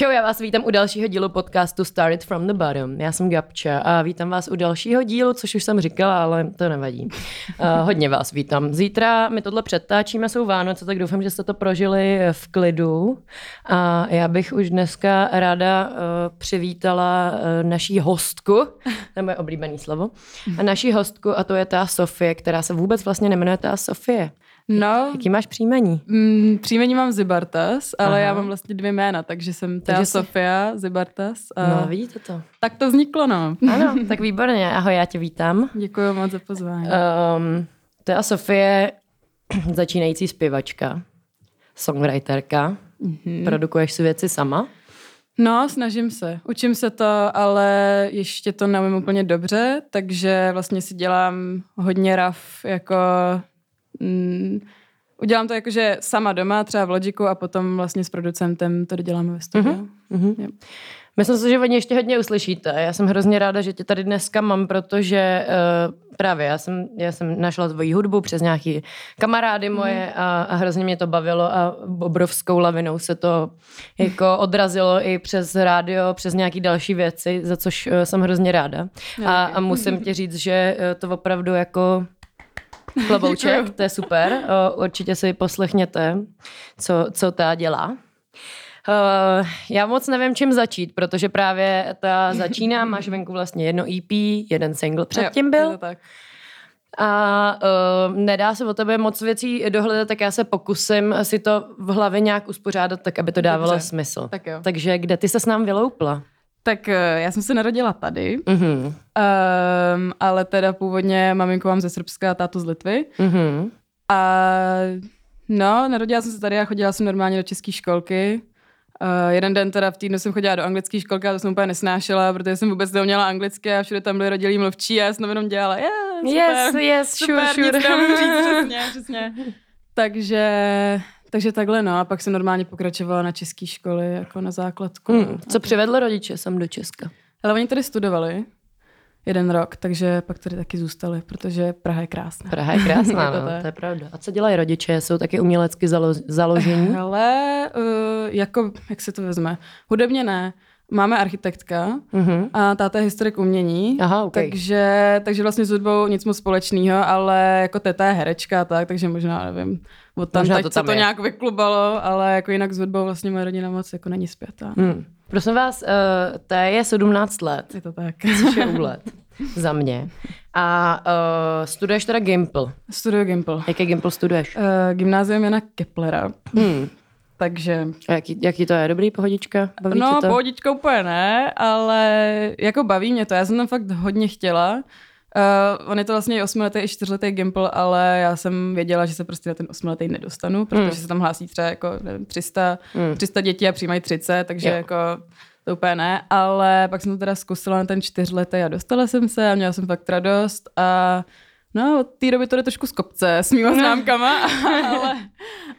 Čau, já vás vítám u dalšího dílu podcastu Started from the Bottom. Já jsem Gabča a vítám vás u dalšího dílu, což už jsem říkala, ale to nevadí. Uh, hodně vás vítám. Zítra my tohle přetáčíme, jsou Vánoce, tak doufám, že jste to prožili v klidu. A já bych už dneska ráda uh, přivítala uh, naší hostku, to je moje oblíbené slovo, a naší hostku a to je ta Sofie, která se vůbec vlastně nemenuje ta Sofie. No, Jaký máš příjmení? mm, příjmení mám Zibartas, ale Aha. já mám vlastně dvě jména, takže jsem Thea jsi- Sofia Zibartas. A No, vidíte to. Tak to vzniklo, no. Ano, tak výborně. Ahoj, já tě vítám. Děkuji moc za pozvání. Um, to je Sofie, začínající zpěvačka, songwriterka. Mm-hmm. Produkuješ si věci sama? No, snažím se. Učím se to, ale ještě to neumím úplně dobře, takže vlastně si dělám hodně raf, jako... Mm, udělám to jakože sama doma, třeba v Logiku a potom vlastně s producentem to doděláme ve studiu. Mm-hmm. Mhm. Yep. Myslím si, že něj ještě hodně uslyšíte. Já jsem hrozně ráda, že tě tady dneska mám, protože uh, právě já jsem, já jsem našla tvoji hudbu přes nějaký kamarády moje a, a hrozně mě to bavilo a obrovskou lavinou se to jako odrazilo i přes rádio, přes nějaký další věci, za což uh, jsem hrozně ráda. A, a musím ti říct, že uh, to opravdu jako klobouček, to je super. Uh, určitě si poslechněte, co, co ta dělá. Uh, já moc nevím, čím začít, protože právě ta začíná, máš venku vlastně jedno EP, jeden single předtím Jo, byl je to tak. a uh, nedá se o tebe moc věcí dohledat, tak já se pokusím si to v hlavě nějak uspořádat, tak aby to dávalo Dobře. smysl. Tak jo. Takže kde ty se s nám vyloupla? Tak eh, já jsem se narodila tady, Mhm, um, ale teda původně maminku mám ze Srbska a tátu z Litvy. mhm. A no, narodila jsem se tady a chodila jsem normálně do české školky. Uh, jeden den teda v týdnu jsem chodila do anglické školky a to jsem úplně nesnášela, protože jsem vůbec neuměla anglicky a všude tam byli rodilí mluvčí a já jsem jenom dělala, yeah, super, Yes, yes, sure, super, sure. nic říct, přesně, přesně. Takže, takže takhle no, a pak jsem normálně pokračovala na české školy, jako na základku. Hmm, co přivedlo rodiče sem do Česka? Ale oni tady studovali jeden rok, takže pak tady taky zůstali, protože Praha je krásná. Praha je krásná, Je to no, to je pravda. A co dělají rodiče? Jsou taky umělecky zalo- založení? Ale uh, jako, jak se to vezme? Hudebně ne. Máme architektka Mhm. a táta je historik umění, Aha, ok. takže, takže vlastně s hudbou nic moc společného, ale jako teta je herečka tak, takže možná nevím, od tam Možná teď to to tam se to je. nějak vyklubalo, ale jako jinak s hudbou vlastně moje rodina moc jako není zpětá. Hmm. Prosím vás, uh, té je 17 let, Je to tak. což je úlet za mě. A uh, studuješ teda Gimple. Studio Gimple. Jaký Gimple studuješ? Uh, gymnázium Jana Keplera, Hmm. Takže A jaký, jaký to je? Dobrý, pohodička? Baví no, to? pohodička úplně ne, ale jako baví mě to. Já jsem tam fakt hodně chtěla. Uh, on je to vlastně i osmiletý i čtyřletý Gimple, ale já jsem věděla, že se prostě na ten osmiletý nedostanu, protože Hmm. se tam hlásí třeba jako nevím, 300, Hmm. 300 dětí a přijímají 30, takže Jo. jako to úplně ne, ale pak jsem to teda zkusila na ten čtyřletý a dostala jsem se a měla jsem fakt radost a No, od té doby to jde trošku z kopce s mýma známkama, ale,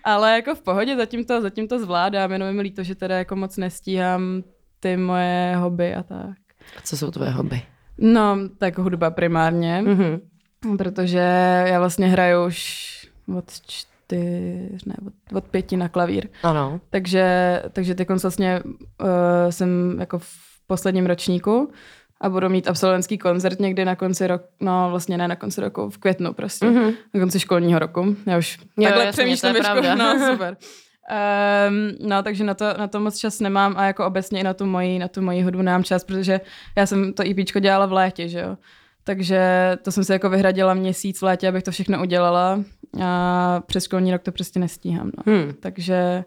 ale jako v pohodě, zatím to, zatím to zvládám, jenom je mi líto, že teda jako moc nestíhám ty moje hobby a tak. A co jsou tvoje hobby? No, tak hudba primárně, Mhm. protože já vlastně hraju už od čtyř, ne, od, od pěti na klavír. Ano. Takže, takže teď vlastně uh, jsem jako v posledním ročníku a budu mít absolventský koncert někdy na konci roku, no vlastně ne na konci roku, v květnu prostě, Mhm. na konci školního roku. Já už Jo, takhle jasně, přemýšlím to je ve škole, pravda. no super. Um, no, takže na to, na to moc čas nemám a jako obecně i na tu moji, na tu moji hudbu nemám čas, protože já jsem to EPčko dělala v létě, že jo. Takže to jsem si jako vyhradila měsíc v létě, abych to všechno udělala a přes školní rok to prostě nestíhám. No. Hmm. Takže,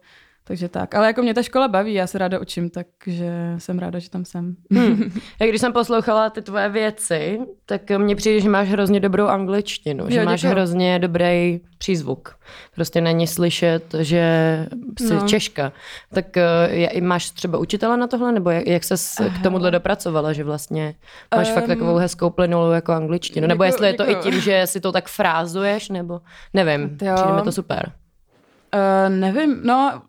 takže tak. Ale jako mě ta škola baví, já se ráda učím, takže jsem ráda, že tam jsem. Hmm. Jak když jsem poslouchala ty tvoje věci, tak mně přijde, že máš hrozně dobrou angličtinu, že Jo, máš děkuju. hrozně dobrý přízvuk. Prostě není slyšet, že jsi No. Češka. Tak je- máš třeba učitele na tohle, nebo jak, jak se k tomuhle dopracovala, že vlastně máš fakt Ehm, takovou hezkou plynulou jako angličtinu? Nebo děkuju, jestli je to i tím, že si to tak frázuješ, nebo nevím, Jo. přijde mi to super. Uh, nevím, no,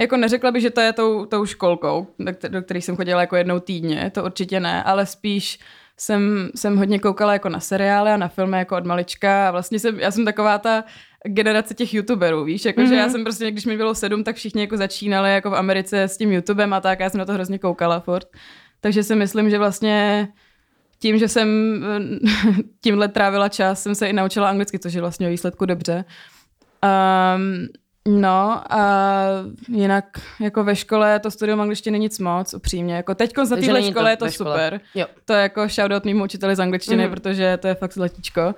jako neřekla bych, že to je tou, tou školkou, do kter- do které jsem chodila jako jednou týdně, to určitě ne, ale spíš jsem, jsem hodně koukala jako na seriály a na filmy jako od malička a vlastně jsem, já jsem taková ta generace těch youtuberů, víš, jako, mm-hmm. že já mhm. jsem prostě, když mi bylo sedm, tak všichni jako začínali jako v Americe s tím YouTubem a tak, já jsem na to hrozně koukala furt. Takže si myslím, že vlastně tím, že jsem tímhle trávila čas, jsem se i naučila anglicky, což je vlastně o výsledku dobře. Um, No a jinak jako ve škole to studium angličtiny nic moc, upřímně. Jako teď za téhle škole je to super. Jo. To je jako shoutout mýmu učiteli z angličtiny, mm. protože to je fakt zlatíčko.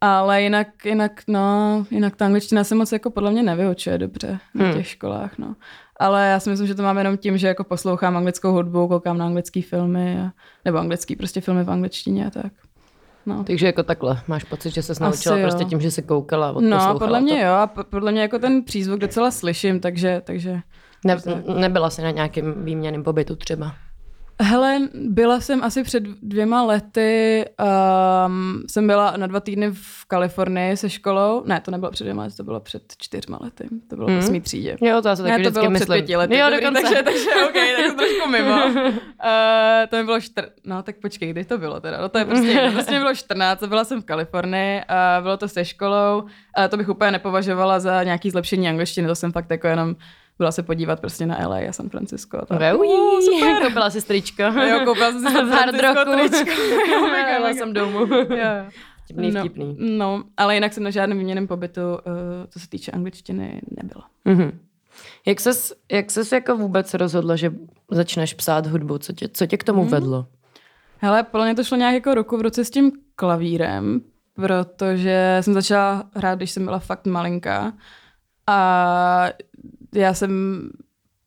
Ale jinak, jinak, no, jinak ta angličtina se moc jako podle mě nevyučuje dobře mm. na hmm. těch školách, no. Ale já si myslím, že to mám jenom tím, že jako poslouchám anglickou hudbu, koukám na anglické filmy, a, nebo anglický prostě filmy v angličtině a tak. No. Takže jako takhle, máš pocit, že se naučila Asi prostě tím, že se koukala, No, podle mě to. jo, a podle mě jako ten přízvuk docela slyším, takže... takže ne, nebyla jsi na nějakém výměném pobytu třeba? Hele, byla jsem asi před dvěma lety, um, jsem byla na dva týdny v Kalifornii se školou. Ne, to nebylo před dvěma lety, to bylo před čtyřma lety. To bylo mm. v osmý třídě. Jo, to já se taky ne, to bylo myslím. před pěti lety. Jo, dokonce. Takže, takže OK, tak to trošku mimo. Uh, to mi bylo čtr... No, tak počkej, kdy to bylo teda? No, to je prostě, to prostě bylo 14, byla jsem v Kalifornii, a bylo to se školou. A to bych úplně nepovažovala za nějaký zlepšení angličtiny, to jsem fakt jako jenom byla se podívat prostě na LA a San Francisco. Tak. Uh, super. Koupila si stričko. jo, koupila jsem si San Francisco tričko. Jela jsem domů. jo. Vtipný, no, vtipný. No, ale jinak jsem na žádném výměném pobytu, uh, co se týče angličtiny, nebyla. Mm-hmm. Jak ses, jak ses jako vůbec rozhodla, že začneš psát hudbu? Co tě, co tě k tomu mm. vedlo? Hele, podle mě to šlo nějak jako ruku v ruce s tím klavírem, protože jsem začala hrát, když jsem byla fakt malinká. A já jsem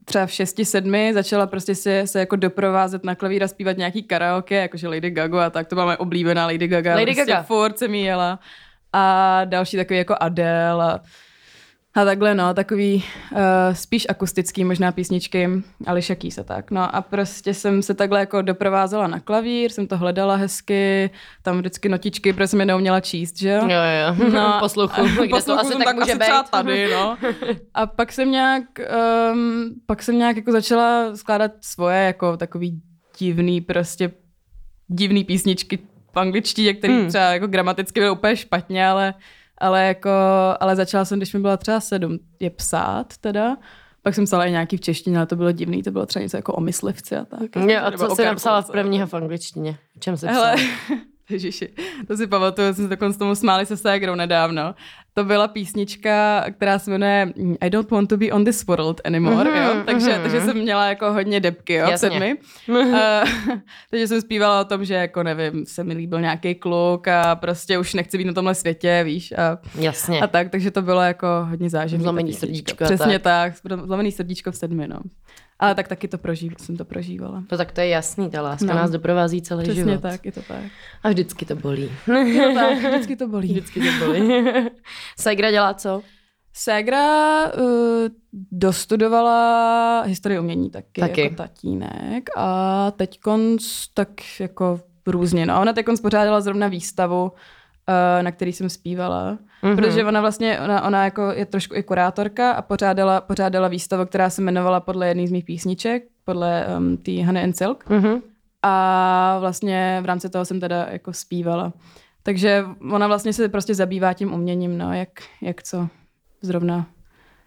třeba v šesti, sedmi začala prostě se, se jako doprovázet na klavír a zpívat nějaký karaoke, jakože Lady Gaga a tak, to byla moje oblíbená Lady Gaga. Lady prostě Gaga. Furt jsem jela. A další takový jako Adele a a takhle, no, takový uh, spíš akustický možná písničky Ališa Keys a tak. No a prostě jsem se takhle jako doprovázela na klavír, jsem to hledala hezky, tam vždycky notičky, protože jsem je neuměla číst, že jo? Jo, jo, no, posluchu, kde posluchu to asi tak, tak může asi být. tady, no. A pak jsem nějak, um, pak jsem nějak jako začala skládat svoje jako takový divný prostě divný písničky v angličtině, který hmm. třeba jako gramaticky byly úplně špatně, ale ale jako, ale začala jsem, když mi byla třeba sedm, je psát teda, pak jsem psala i nějaký v češtině, ale to bylo divný, to bylo třeba něco jako o myslivci a tak. Jo, a co jsi napsala v prvního v angličtině? V čem se psala? Ježiši, to si pamatuju, jsem se dokonce tomu smáli se Ségrou nedávno. To byla písnička, která se jmenuje I don't want to be on this world anymore, mm-hmm, jo? Takže, mm-hmm. takže jsem měla jako hodně depky, jo, Jasně. sedmi. uh, takže jsem zpívala o tom, že jako nevím, se mi líbil nějaký kluk a prostě už nechci být na tomhle světě, víš. A, Jasně. A tak, takže to bylo jako hodně záživné. Zlomený srdíčko. Přesně tak. tak, zlomený srdíčko v sedmi, no. Ale tak taky to prožív, jsem to prožívala. To tak to je jasný, ta láska no. nás doprovází celý Přesně život. tak, je to tak. A vždycky to bolí. Je to tak, vždycky to bolí. Vždycky to bolí. Segra dělá co? Segra uh, dostudovala historii umění taky, taky. jako tatínek a teď tak jako různě. No. Ona teď pořádala zrovna výstavu Eh, na který jsem zpívala. Mm-hmm. Protože ona vlastně, ona, ona jako je trošku i kurátorka a pořádala, pořádala výstavu, která se jmenovala podle jedné z mých písniček, podle um, té Honey and Silk. Mm-hmm. A vlastně v rámci toho jsem teda jako zpívala. Takže ona vlastně se prostě zabývá tím uměním, no, jak, jak co zrovna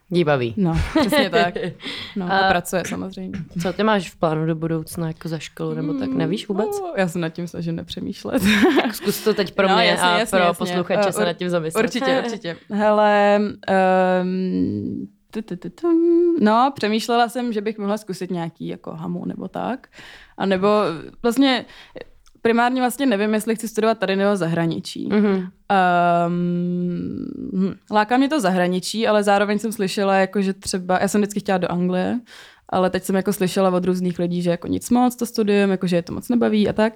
Díbavý. No, přesně tak. No, a, a pracuje samozřejmě. Co ty máš v plánu do budoucna jako za školu, nebo tak nevíš vůbec? No, já jsem nad tím snažím nepřemýšlet. tak zkus to teď pro no, mě jasně, a jasně, pro jasně. posluchače uh, se nad tím zamyslet. Určitě, určitě. Hele, um, No, přemýšlela jsem, že bych mohla zkusit nějaký jako hamu nebo tak. A nebo vlastně primárně vlastně nevím, jestli chci studovat tady nebo zahraničí. Mm-hmm. Um, láká mě to zahraničí, ale zároveň jsem slyšela, jako, že třeba, já jsem vždycky chtěla do Anglie, ale teď jsem jako slyšela od různých lidí, že jako nic moc to studium, jako že je to moc nebaví a tak.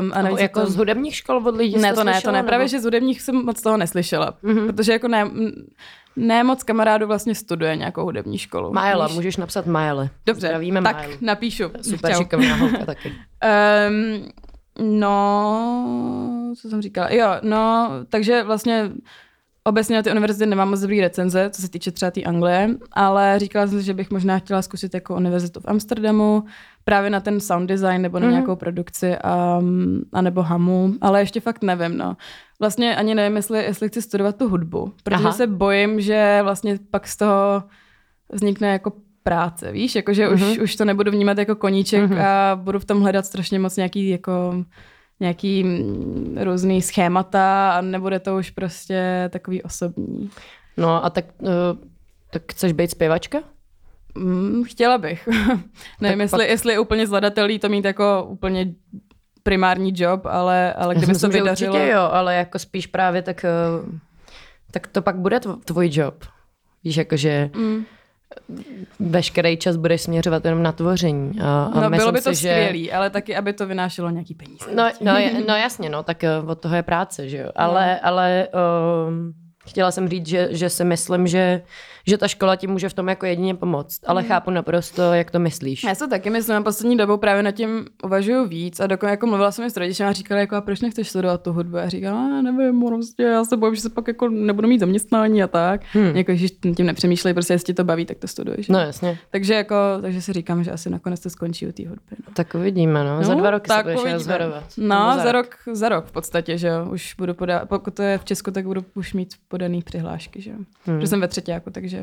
Um, a nebo jako to... z hudebních škol od lidí Ne, to ne, to ne. Nebo... Právě, že z hudebních jsem moc toho neslyšela. Mm-hmm. Protože jako ne, ne moc kamarádů vlastně studuje nějakou hudební školu. Majela, Víš? můžeš napsat Majele. Dobře, Zdravíme tak Majelu. napíšu. Super šikovná holka taky. Um, no, co jsem říkala? Jo, no, takže vlastně Obecně na ty univerzity nemám moc dobrý recenze, co se týče třeba té Anglie, ale říkala jsem si, že bych možná chtěla zkusit jako univerzitu v Amsterdamu, právě na ten sound design nebo na mm. nějakou produkci a, a nebo hamu, ale ještě fakt nevím, no. Vlastně ani nevím, jestli, jestli chci studovat tu hudbu, protože Aha. se bojím, že vlastně pak z toho vznikne jako práce, víš, jakože mm-hmm. už, mhm. už to nebudu vnímat jako koníček mm-hmm. a budu v tom hledat strašně moc nějaký jako nějaký mm, různý schémata a nebude to už prostě takový osobní. No a tak, uh, tak chceš být zpěvačka? Mm, chtěla bych. Nevím, jestli, pak... jestli je úplně zvladatelný to mít jako úplně primární job, ale, ale kdyby se to vydařilo... Určitě jo, ale jako spíš právě tak, uh, tak to pak bude tvůj job. Víš, jakože... Mm veškerý čas budeš směřovat jenom na tvoření. A, a no, bylo by to si, skvělý, že... ale taky, aby to vynášelo nějaký peníze. No, no, no jasně, no, tak eh, od toho je práce, že jo. Ale, no. ale um, chtěla jsem říct, že, že si myslím, že že ta škola ti může v tom jako jedině pomoct. Ale mm. chápu naprosto, jak to myslíš. Já to taky myslím, na poslední dobou právě nad tím uvažuju víc a dokonce jako mluvila jsem s rodiči a říkala, jako, a proč nechceš studovat tu hudbu? A říkala, a nevím, prostě já se bojím, že se pak jako nebudu mít zaměstnání a tak. Hmm. Jako, že tím nepřemýšlej, prostě jestli ti to baví, tak to studuješ. No jasně. Takže jako, takže si říkám, že asi nakonec to skončí u té hudby. No. Tak uvidíme, no. no za dva roky tak se budeš rozhodovat. No, za, za rok. rok, za rok v podstatě, že jo. Už budu podat, pokud to je v Česku, tak budu už mít podaný přihlášky, že jo. Hmm. Protože jsem ve třetí, jako, takže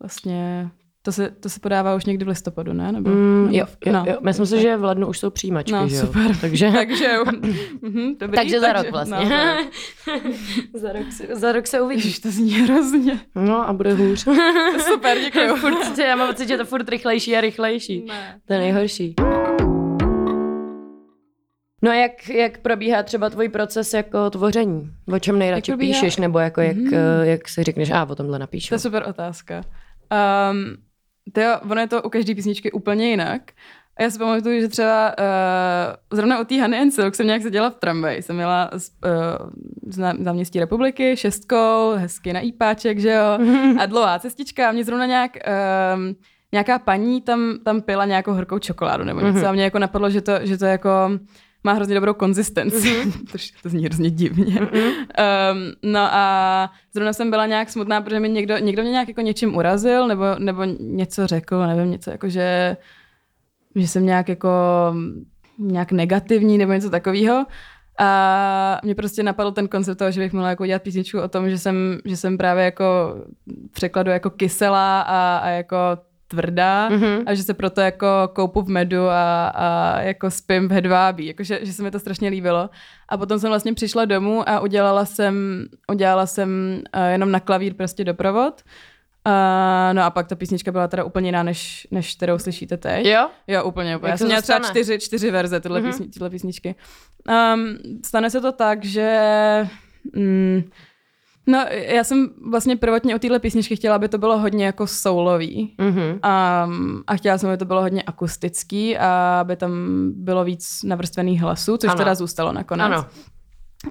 vlastně to se, to se podává už někdy v listopadu, ne? Nebo, mm, nebo jo, jo, no. jo, myslím si, že v lednu už jsou přijímačky, no, že jo? super. Takže, takže, mm, dobrý, takže za rok vlastně. No, za, rok si, za rok se uvidíš. to zní hrozně. No a bude hůř. super, děkuji. furt, já mám pocit, že to furt rychlejší a rychlejší. Ne. To je nejhorší. No a jak, jak probíhá třeba tvůj proces jako tvoření? O čem nejradši píšeš, nebo jako jak, mm. jak si řekneš, a o tomhle napíšu? To je super otázka. Um, to jo, ono je to u každé písničky úplně jinak. A já si pamatuju, že třeba uh, zrovna u té Hany and Silk jsem nějak seděla v tramvaji. Jsem měla z, uh, z náměstí republiky šestkou, hezky na ípáček, že jo, a dlouhá cestička a mě zrovna nějak... Um, nějaká paní tam, tam pila nějakou horkou čokoládu nebo něco. Mm-hmm. A mě jako napadlo, že to, že to jako má hrozně dobrou konzistenci, mm-hmm. to zní hrozně divně. Mm-hmm. Um, no a zrovna jsem byla nějak smutná, protože mi někdo, někdo mě nějak jako něčím urazil, nebo, nebo něco řekl, nevím, něco jako, že, že jsem nějak jako nějak negativní nebo něco takového. A mě prostě napadl ten koncept toho, že bych mohla jako dělat písničku o tom, že jsem, že jsem právě jako překladu jako kyselá a, a jako tvrdá mm-hmm. a že se proto jako koupu v medu a, a jako spím v hedvábí, jako že, že se mi to strašně líbilo. A potom jsem vlastně přišla domů a udělala jsem, udělala jsem uh, jenom na klavír prostě doprovod. Uh, no a pak ta písnička byla teda úplně jiná, než, než kterou slyšíte teď. Jo? Jo, úplně. úplně. Já jsem měla třeba čtyři, čtyři verze tyhle, mm-hmm. písni, tyhle písničky. Um, stane se to tak, že... Mm, No, já jsem vlastně prvotně o téhle písničky chtěla, aby to bylo hodně jako soulový. Mm-hmm. A, a chtěla jsem, aby to bylo hodně akustický a aby tam bylo víc navrstvených hlasů, což ano. teda zůstalo nakonec. Ano.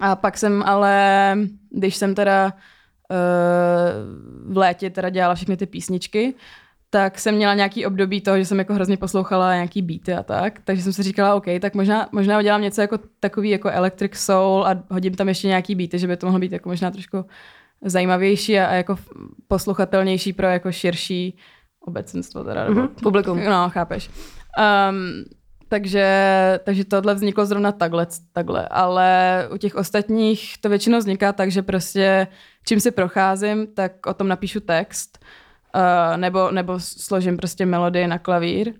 A pak jsem ale, když jsem teda uh, v létě teda dělala všechny ty písničky, tak jsem měla nějaký období toho, že jsem jako hrozně poslouchala nějaký beaty a tak, takže jsem si říkala, OK, tak možná, možná udělám něco jako takový jako electric soul a hodím tam ještě nějaký beaty, že by to mohlo být jako možná trošku zajímavější a, a jako posluchatelnější pro jako širší obecenstvo teda, nebo mm-hmm. publikum. No, chápeš. Um, takže, takže tohle vzniklo zrovna takhle, takhle, ale u těch ostatních to většinou vzniká tak, že prostě čím si procházím, tak o tom napíšu text uh, nebo, nebo složím prostě melodii na klavír.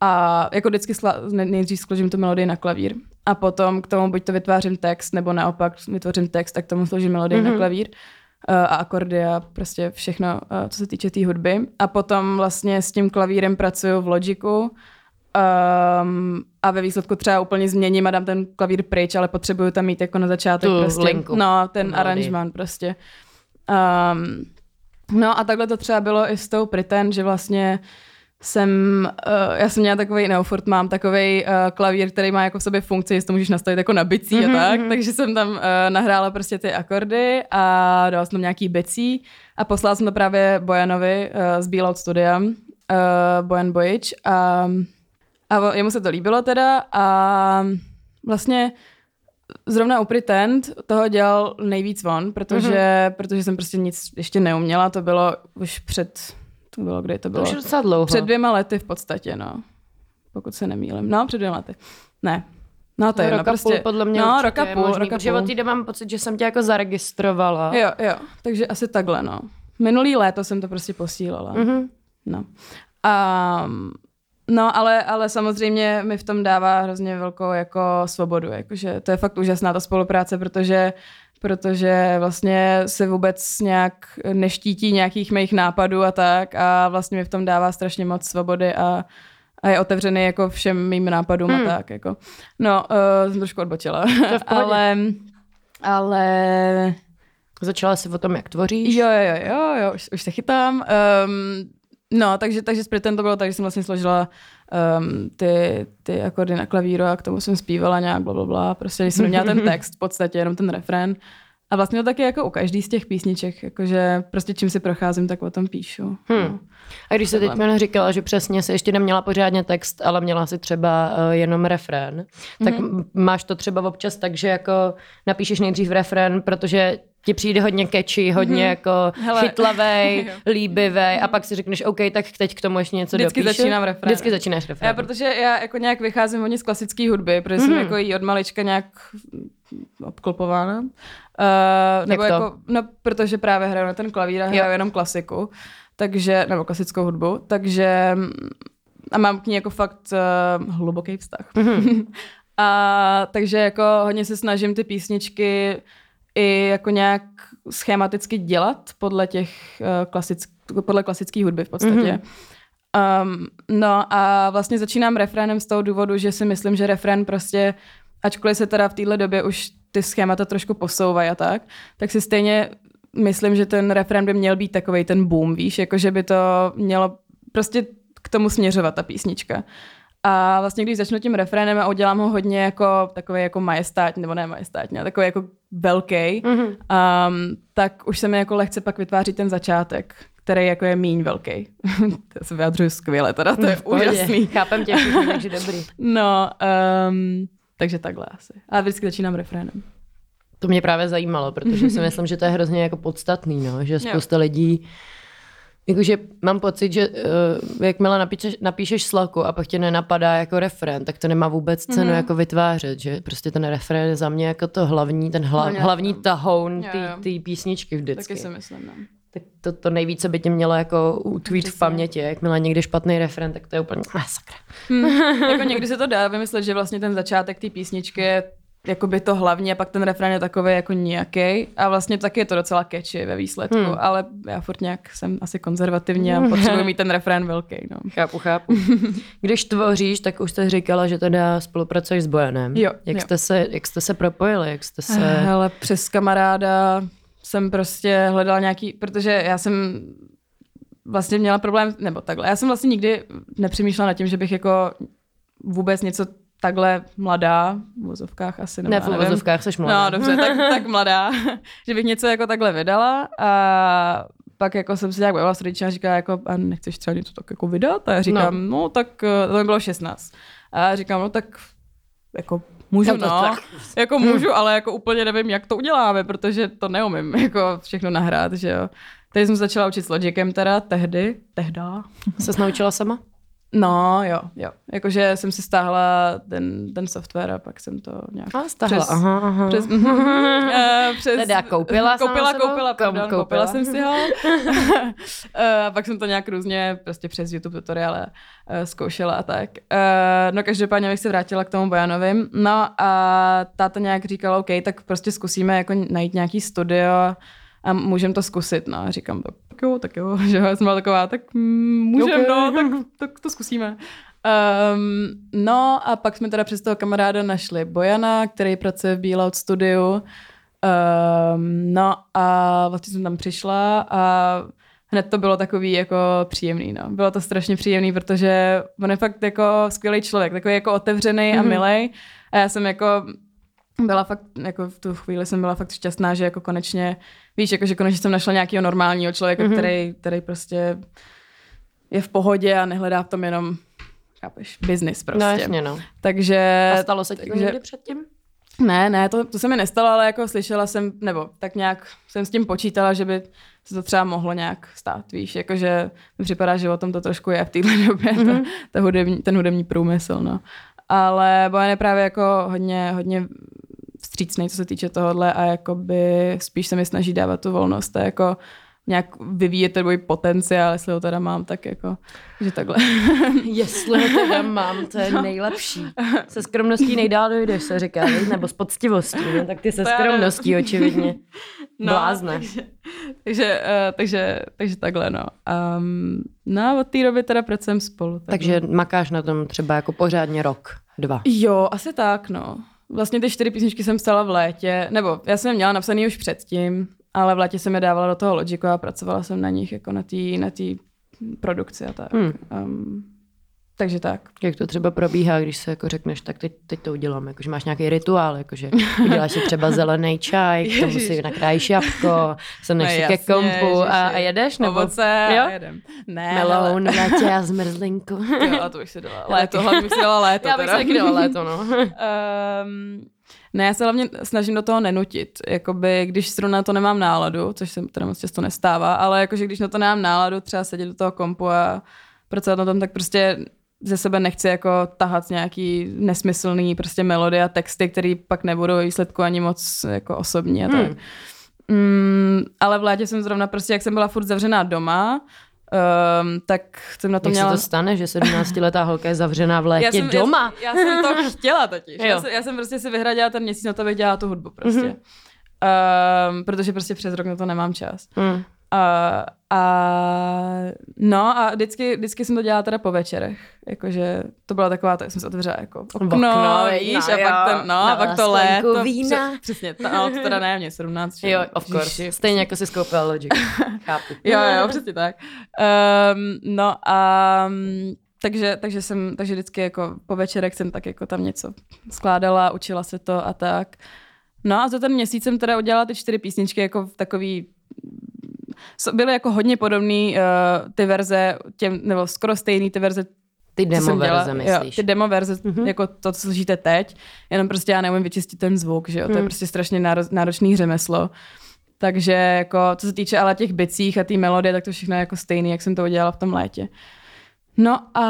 A jako vždycky sla- nejdřív složím tu melodii na klavír. A potom k tomu buď to vytvářím text, nebo naopak vytvořím text, tak k tomu složím melodii mm-hmm. na mhm. klavír uh, a akordy a prostě všechno, uh, co se týče té tý hudby. A potom vlastně s tím klavírem pracuju v Logiku, Um, a ve výsledku třeba úplně změním a dám ten klavír pryč, ale potřebuju tam mít jako na začátek tu prostě, linku. no, ten aranžmán prostě. Um, No a takhle to třeba bylo i s tou Pretend, že vlastně jsem, uh, já jsem měla takový, nebo furt mám takový uh, klavír, který má jako v sobě funkci, že to můžeš nastavit jako na bicí mm-hmm. a mhm, tak, mhm. takže jsem tam uh, nahrála prostě ty akordy a dala jsem tam nějaký bicí a poslala jsem to právě Bojanovi uh, z Bealout Studia, uh, Bojan Bojič a, a jemu se to líbilo teda a vlastně zrovna u Pretend toho dělal nejvíc on, protože, mm-hmm. protože jsem prostě nic ještě neuměla, to bylo už před, to bylo kdy, to bylo? To už docela dlouho. Před dvěma lety v podstatě, no. Pokud se nemýlim. No, před dvěma lety. Ne, No to je no, roka prostě, půl, podle mě no, roka je půl, možný, roka půl. od mám pocit, že jsem tě jako zaregistrovala. Jo, jo, takže asi takhle, no. Minulý léto jsem to prostě posílala. Mhm. No. A, no, ale, ale samozřejmě mi v tom dává hrozně velkou jako svobodu, jakože to je fakt úžasná ta spolupráce, protože protože vlastně se vůbec nějak neštítí nějakých mých nápadů a tak a vlastně mi v tom dává strašně moc svobody a, a je otevřený jako všem mým nápadům Hmm. a tak jako. No, uh, jsem trošku odbočila, ale, ale Začala si o tom, jak tvoříš. Jo, jo, jo, jo, jo už, už se chytám. Um, no, takže, takže s Pretend to bylo tak, že jsem vlastně složila um, ty, ty akordy na klavíru a k tomu jsem zpívala nějak bla, bla, bla. Prostě jsem neměla ten text, v podstatě jenom ten refrén. A vlastně to taky jako u každý z těch písniček, jakože prostě čím si procházím, tak o tom píšu. Hmm. No. A když jsi teď mi říkala, že přesně si ještě neměla pořádně text, ale měla si třeba uh, jenom refrén, tak Mhm. mm-hmm. máš to třeba občas tak, že jako napíšeš nejdřív refrén, protože ti přijde hodně catchy, hodně mm-hmm. jako Mhm. Hele. chytlavej, Jo. líbivý a pak si řekneš, OK, tak teď k tomu ještě něco Vždycky dopíšu. začínám refrénem. Vždycky začínáš refrén. Já, protože já jako nějak vycházím hodně z klasické hudby, protože mm-hmm. jsem Mhm. jako jí od malička nějak obklopována. Uh, nebo Jak to? jako, no, protože právě hraju na ten klavír a hraju jenom klasiku, takže, nebo klasickou hudbu, takže mm, a mám k ní jako fakt uh, hluboký vztah. Mhm. a takže jako hodně se snažím ty písničky i jako nějak schematicky dělat podle těch uh, klasick, podle klasické hudby v podstatě. Mhm. Um, no a vlastně začínám refrénem z toho důvodu, že si myslím, že refrén prostě, ačkoliv se teda v téhle době už ty schémata trošku posouvají a tak, tak si stejně myslím, že ten refrén by měl být takový ten boom, víš, jako že by to mělo prostě k tomu směřovat ta písnička. A vlastně když začnu tím refrénem a udělám ho hodně jako takový jako majestátní, nebo ne majestátní, ale takový jako velký, Mhm. um, tak už se mi jako lehce pak vytváří ten začátek, který jako je míň velký. to se vyjadřuju skvěle, teda to je úžasný. Chápem tě, všichni, takže dobrý. No, um, takže takhle asi. A vždycky začínám refrénem. To mě právě zajímalo, protože si myslím, že to je hrozně jako podstatný, no, že spousta lidí Jakože mám pocit, že uh, jakmile napíšeš, napíšeš slaku a pak tě nenapadá jako refrén, tak to nemá vůbec cenu Mhm. mm-hmm. jako vytvářet, že prostě ten refrén je za mě jako to hlavní, ten hla, Hlavně hlavní tahoun té písničky vždycky. Taky si myslím, no. Tak to, to nejvíce by tě mělo jako utvít v paměti, jakmile někde špatný refrén, tak to je úplně ah, sakra. Hm, jako někdy se to dá vymyslet, že vlastně ten začátek té písničky je jakoby to hlavní a pak ten refrén je takový jako nějaký a vlastně taky je to docela catchy ve výsledku, Hmm. ale já furt nějak jsem asi konzervativní a potřebuji mít ten refrén velký, no. Chápu, chápu. Když tvoříš, tak už jste říkala, že teda spolupracuješ s Bojanem. Jo, jak, jo. Jste se, jak jste se propojili, jak jste se... Hele, přes kamaráda jsem prostě hledala nějaký, protože já jsem vlastně měla problém, nebo takhle, já jsem vlastně nikdy nepřemýšlela nad tím, že bych jako vůbec něco takhle mladá, v vozovkách asi, nebo ne, v nevím. uvozovkách seš mladá. No dobře, tak, tak mladá, že bych něco jako takhle vydala a pak jako jsem si nějak bavila s rodiči a říkala jako, a nechceš třeba něco tak jako vydat? A já říkám, no, no tak eh, to mi bylo 16. A já říkám, no tak jako můžu, No no, tak. jako můžu, ale jako úplně nevím, jak to uděláme, protože to neumím jako všechno nahrát, že jo. Tady jsem se začala učit s Logicem teda, tehdy, tehda. Se naučila sama? No, jo, jo. Jakože jsem si stáhla ten, ten software a pak jsem to nějak A stáhla, přes, aha, aha. přes, eh, přes Teda koupila koupila, koupila, Kom- pardon, koupila. koupila. jsem si ho. Eh, pak jsem to nějak různě prostě přes YouTube tutoriále eh, zkoušela a tak. Eh, no každopádně bych se vrátila k tomu Bojanovi. No a táta nějak říkal, OK, tak prostě zkusíme jako najít nějaký studio a můžeme to zkusit. No a říkám, tak, jo, tak jo. Že jo, já jsem byla taková, tak mm, můžeme, Ok. no, tak, tak to zkusíme. Um, no a pak jsme teda přes toho kamaráda našli Bojana, který pracuje v Bealout studiu. Um, no a vlastně jsem tam přišla a hned to bylo takový jako příjemný, no. Bylo to strašně příjemný, protože on je fakt jako skvělý člověk, takový jako otevřený mm-hmm. a Mhm. milej. A já jsem jako byla fakt, jako v tu chvíli jsem byla fakt šťastná, že jako konečně, víš, jako že konečně jsem našla nějakého normálního člověka, Mhm. mm-hmm. který, který prostě je v pohodě a nehledá v tom jenom, chápeš, business prostě. No jasně, no. Takže... A stalo se ti takže- někdy předtím? Ne, ne, to, to se mi nestalo, ale jako slyšela jsem, nebo tak nějak jsem s tím počítala, že by se to třeba mohlo nějak stát, víš, jakože mi připadá, že o tom to trošku je v téhle době, mm-hmm. ta, Mhm. ta hudební, ten hudební průmysl, no. Ale Bojan je právě jako hodně, hodně vstřícný, co se týče tohohle a jakoby spíš se mi snaží dávat tu volnost a jako nějak vyvíjet ten můj potenciál, jestli ho teda mám, tak jako, že takhle. Jestli ho teda mám, to je No. nejlepší. Se skromností nejdál dojdeš, se říká, nebo s poctivostí, no, tak ty se To skromností očividně. Blázne. No, Takže, takže, uh, takže, takže takhle, no. Um, no a od té doby teda pracujeme spolu. Takže makáš na tom třeba jako pořádně rok, dva. Jo, asi tak, no. Vlastně ty čtyři písničky jsem psala v létě, nebo já jsem je měla napsaný už předtím, ale v létě jsem je dávala do toho Logiku a pracovala jsem na nich jako na té na tý produkci a tak. Hmm. Um, takže tak. Jak to třeba probíhá, když se jako řekneš, tak teď, teď to udělám, jakože máš nějaký rituál, jakože uděláš si třeba zelený čaj, k tomu si nakrájíš jabko, sedneš No si ke kompu a, ježiši. a jedeš, nebo Ovoce jo? a jedem. Ne, meloun, létě a zmrzlinku. jo, a to bych si dala. Léto, hlavně bych si dala léto. Já bych teda. se taky dala léto, no. Um, ne, já se hlavně snažím do toho nenutit. Jakoby, když zrovna na to nemám náladu, což se teda moc často nestává, ale jakože když na to nemám náladu, třeba sedět do toho kompu a pracovat na tom, tak prostě ze sebe nechci jako tahat nějaký nesmyslný prostě melodie a texty, které pak nebudou výsledku ani moc jako osobní a tak. Hmm. Mm, ale v létě jsem zrovna prostě, jak jsem byla furt zavřená doma, um, tak jsem na to Jak měla... se to stane, že 17-letá holka je zavřená v létě jsem, doma? Já, jsem- já jsem to chtěla totiž. Jo. Já jsem, já jsem prostě si vyhradila ten měsíc na to, abych dělala tu hudbu prostě. Mhm. Mm-hmm. Um, protože prostě přes rok na to nemám čas. Hmm. A, a no a vždycky, vždycky jsem to dělala teda po večerech. Jakože to byla taková, tak jsem se otevřela jako okno, Okno, víš, no a jo, pak, ten, no, a pak to léto. vína. Pře- přesně, to, no, to teda ne, mě 17. že Jo, of course. Ježiši. Stejně jako si skoupila Logic. Chápu. Jo, jo, přesně tak. Um, no a um, takže, takže jsem, takže vždycky jako po večerech jsem tak jako tam něco skládala, učila se to a tak. No a za ten měsíc jsem teda udělala ty čtyři písničky jako v takový byly jako hodně podobný uh, ty verze, těm, nebo skoro stejný ty verze, Ty demo verze, Jo, myslíš? ty demo verze, Mhm. mm-hmm. jako to, co slyšíte teď, jenom prostě já neumím vyčistit ten zvuk, že jo, to je Hmm. prostě strašně náro- náročný řemeslo. Takže jako, co se týče ale těch bicích a té melodie, tak to všechno je jako stejný, jak jsem to udělala v tom létě. No a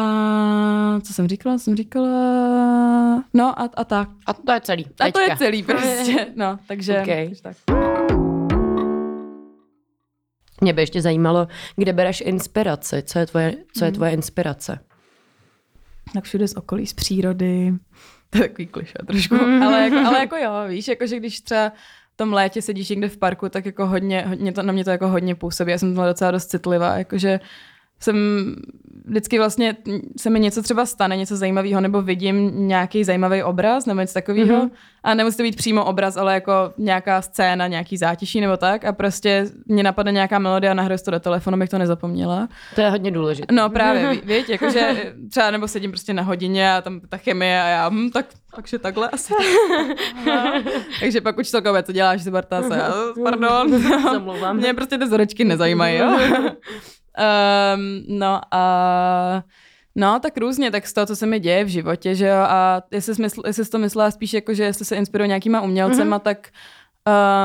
co jsem říkala, co jsem říkala, no a, a tak. A to je celý. A to je celý prostě, no, takže, Okay. takže tak. Mě by ještě zajímalo, kde bereš inspiraci? Co je tvoje, co je Hmm. tvoje inspirace? Tak všude z okolí, z přírody, to je takový kliše trošku, ale jako, ale jako jo, víš, jako že když třeba v tom létě sedíš někde v parku, tak jako hodně, hodně to, na mě to jako hodně působí. Já jsem byla docela dost citlivá, jakože jsem vždycky vlastně se mi něco třeba stane, něco zajímavého, nebo vidím nějaký zajímavý obraz, nebo něco takového. Mhm. Mm-hmm. A nemusí to být přímo obraz, ale jako nějaká scéna, nějaký zátiší nebo tak. A prostě mě napadne nějaká melodie a nahraju to do telefonu, abych to nezapomněla. To je hodně důležité. No právě, ví- víš, jakože třeba nebo sedím prostě na hodině a tam ta chemie a já, hm, tak, takže takhle asi. Aha. takže pak učitelkové, co děláš si Bartáse? Já, Pardon. Zamlouvám. Mě prostě ty vzorečky nezajímají, jo. Um, no a No, tak různě, tak z toho, co se mi děje v životě, že jo, a jestli jsi, mysl, jestli jsi to myslela spíš jako, že jestli se inspiruje nějakýma umělcema, mm-hmm. tak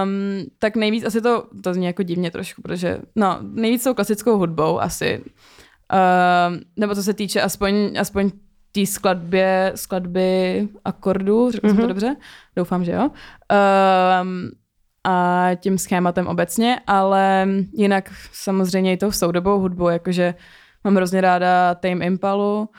um, tak nejvíc asi to, to zní jako divně trošku, protože, no, nejvíc tou klasickou hudbou asi, um, nebo co se týče aspoň, aspoň té skladbě, skladby akordů, řekl mm-hmm. jsem to dobře? Doufám, že jo. Um, a tím schématem obecně, ale jinak samozřejmě i tou soudobou hudbou, jakože mám hrozně ráda Tame Impalu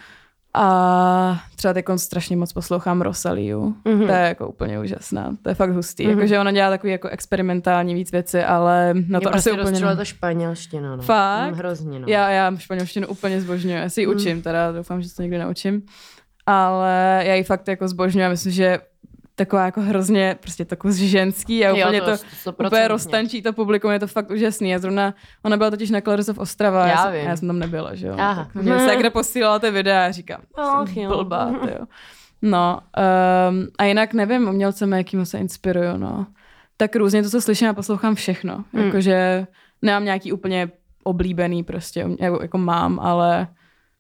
a třeba teď strašně moc poslouchám Rosaliu. Mm-hmm. To je jako úplně úžasná. To je fakt hustý. Mm-hmm. Jakože ona dělá takový jako experimentální víc věci, ale no Mě to prostě asi úplně... ne- ta španělština, no. Fakt? Mm, Hrozně, no. Já, já španělštinu úplně zbožňuji. Já si ji učím, teda doufám, že se to někdy naučím. Ale já ji fakt jako zbožňuji. Já myslím, že taková jako hrozně, prostě takový ženský a Jo, úplně to to, stoprocentně. úplně roztančí to publikum, je to fakt úžasný. A zrovna, ona byla totiž na Clarisov Ostrava, Já já, jsem, já jsem tam nebyla, že jo. Aha. Tak mě se kde posílala ty videa a říkám, Ach, jsem jo. blbá, jo. No, um, a jinak nevím, umělcem, jakým se inspiruju, no. Tak různě to, co slyším a poslouchám všechno. Hmm. Jakože nemám nějaký úplně oblíbený prostě, jako, jako mám, ale